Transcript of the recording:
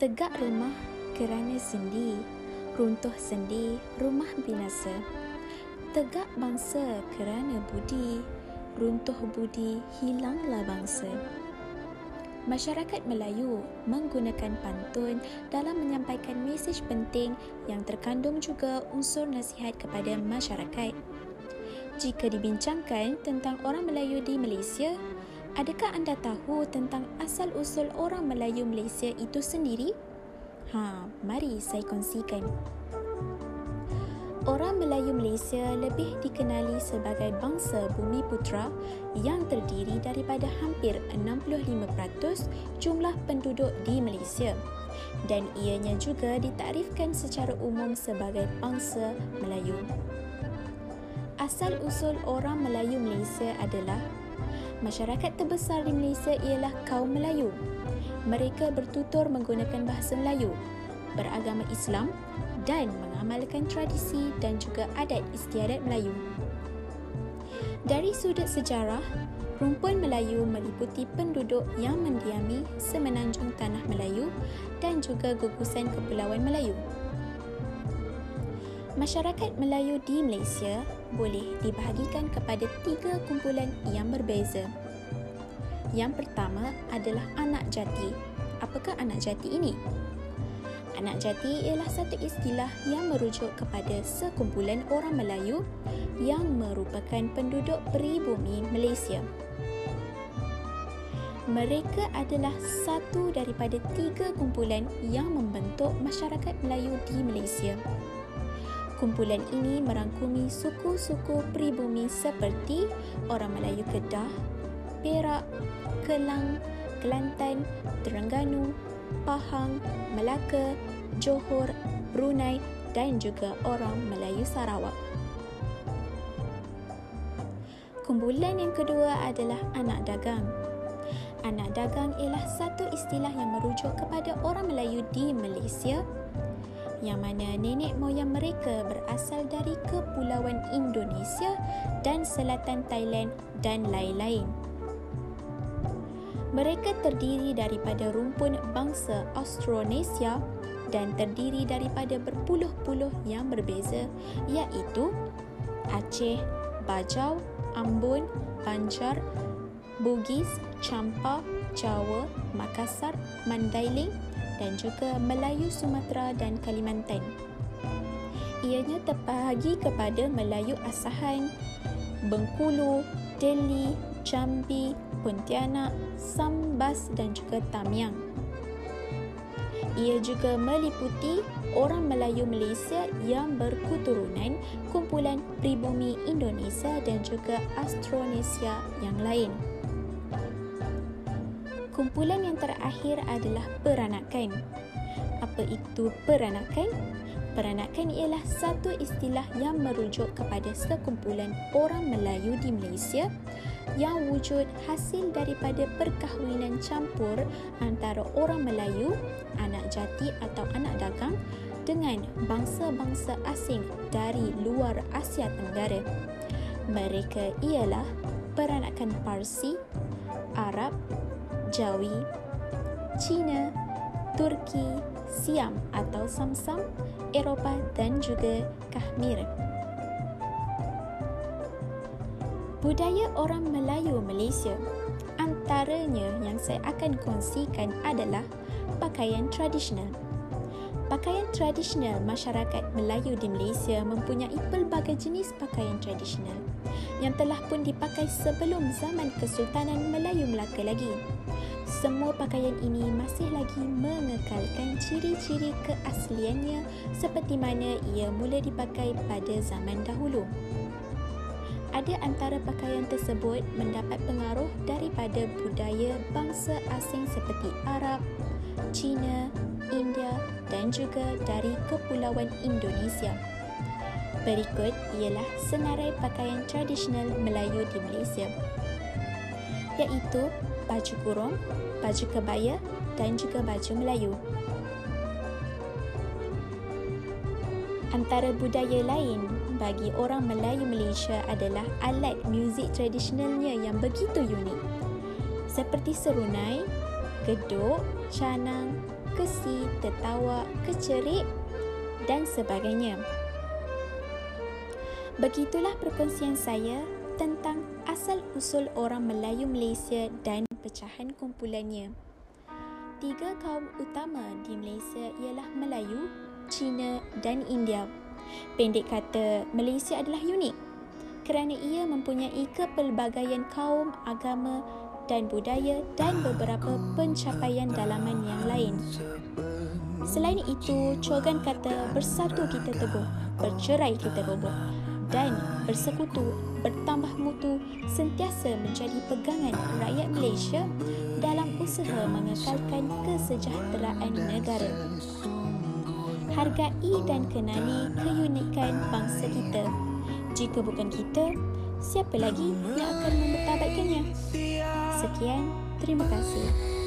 Tegak rumah kerana sendi, runtuh sendi, rumah binasa. Tegak bangsa kerana budi, runtuh budi, hilanglah bangsa. Masyarakat Melayu menggunakan pantun dalam menyampaikan mesej penting yang terkandung juga unsur nasihat kepada masyarakat. Jika dibincangkan tentang orang Melayu di Malaysia, adakah anda tahu tentang asal-usul orang Melayu Malaysia itu sendiri? Ha, mari saya kongsikan. Orang Melayu Malaysia lebih dikenali sebagai bangsa Bumi Putra yang terdiri daripada hampir 65% jumlah penduduk di Malaysia dan ianya juga ditarifkan secara umum sebagai bangsa Melayu asal-usul orang Melayu Malaysia adalah masyarakat terbesar di Malaysia ialah kaum Melayu. Mereka bertutur menggunakan bahasa Melayu, beragama Islam dan mengamalkan tradisi dan juga adat istiadat Melayu. Dari sudut sejarah, rumpun Melayu meliputi penduduk yang mendiami semenanjung tanah Melayu dan juga gugusan kepulauan Melayu. Masyarakat Melayu di Malaysia boleh dibahagikan kepada tiga kumpulan yang berbeza. Yang pertama adalah anak jati. Apakah anak jati ini? Anak jati ialah satu istilah yang merujuk kepada sekumpulan orang Melayu yang merupakan penduduk peribumi Malaysia. Mereka adalah satu daripada tiga kumpulan yang membentuk masyarakat Melayu di Malaysia. Kumpulan ini merangkumi suku-suku pribumi seperti orang Melayu Kedah, Perak, Kelang, Kelantan, Terengganu, Pahang, Melaka, Johor, Brunei dan juga orang Melayu Sarawak. Kumpulan yang kedua adalah anak dagang. Anak dagang ialah satu istilah yang merujuk kepada orang Melayu di Malaysia yang mana nenek moyang mereka berasal dari kepulauan Indonesia dan selatan Thailand dan lain-lain. Mereka terdiri daripada rumpun bangsa Austronesia dan terdiri daripada berpuluh-puluh yang berbeza iaitu Aceh, Bajau, Ambon, Banjar, Bugis, Champa, Jawa, Makassar, Mandailing, dan juga Melayu Sumatera dan Kalimantan. Ianya terbahagi kepada Melayu Asahan, Bengkulu, Delhi, Jambi, Pontianak, Sambas dan juga Tamiang. Ia juga meliputi orang Melayu Malaysia yang berketurunan kumpulan pribumi Indonesia dan juga Austronesia yang lain. Kumpulan yang terakhir adalah peranakan. Apa itu peranakan? Peranakan ialah satu istilah yang merujuk kepada sekumpulan orang Melayu di Malaysia yang wujud hasil daripada perkahwinan campur antara orang Melayu, anak jati atau anak dagang dengan bangsa-bangsa asing dari luar Asia Tenggara. Mereka ialah peranakan Parsi, Arab, Jawi, Cina, Turki, Siam atau Samsam, Eropah dan juga Kashmir. Budaya orang Melayu Malaysia antaranya yang saya akan kongsikan adalah pakaian tradisional. Pakaian tradisional masyarakat Melayu di Malaysia mempunyai pelbagai jenis pakaian tradisional yang telah pun dipakai sebelum zaman Kesultanan Melayu Melaka lagi semua pakaian ini masih lagi mengekalkan ciri-ciri keasliannya seperti mana ia mula dipakai pada zaman dahulu. Ada antara pakaian tersebut mendapat pengaruh daripada budaya bangsa asing seperti Arab, Cina, India dan juga dari kepulauan Indonesia. Berikut ialah senarai pakaian tradisional Melayu di Malaysia iaitu baju kurung, baju kebaya dan juga baju Melayu. Antara budaya lain bagi orang Melayu Malaysia adalah alat muzik tradisionalnya yang begitu unik. Seperti serunai, geduk, canang, kesi, tertawa, kecerik dan sebagainya. Begitulah perkongsian saya tentang asal-usul orang Melayu Malaysia dan pecahan kumpulannya. Tiga kaum utama di Malaysia ialah Melayu, Cina dan India. Pendek kata, Malaysia adalah unik kerana ia mempunyai kepelbagaian kaum, agama dan budaya dan beberapa pencapaian dalaman yang lain. Selain itu, Chogan kata bersatu kita teguh, bercerai kita roboh dan bersekutu bertambah mutu sentiasa menjadi pegangan rakyat Malaysia dalam usaha mengekalkan kesejahteraan negara. Hargai dan kenali keunikan bangsa kita. Jika bukan kita, siapa lagi yang akan mempertabatkannya? Sekian, terima kasih.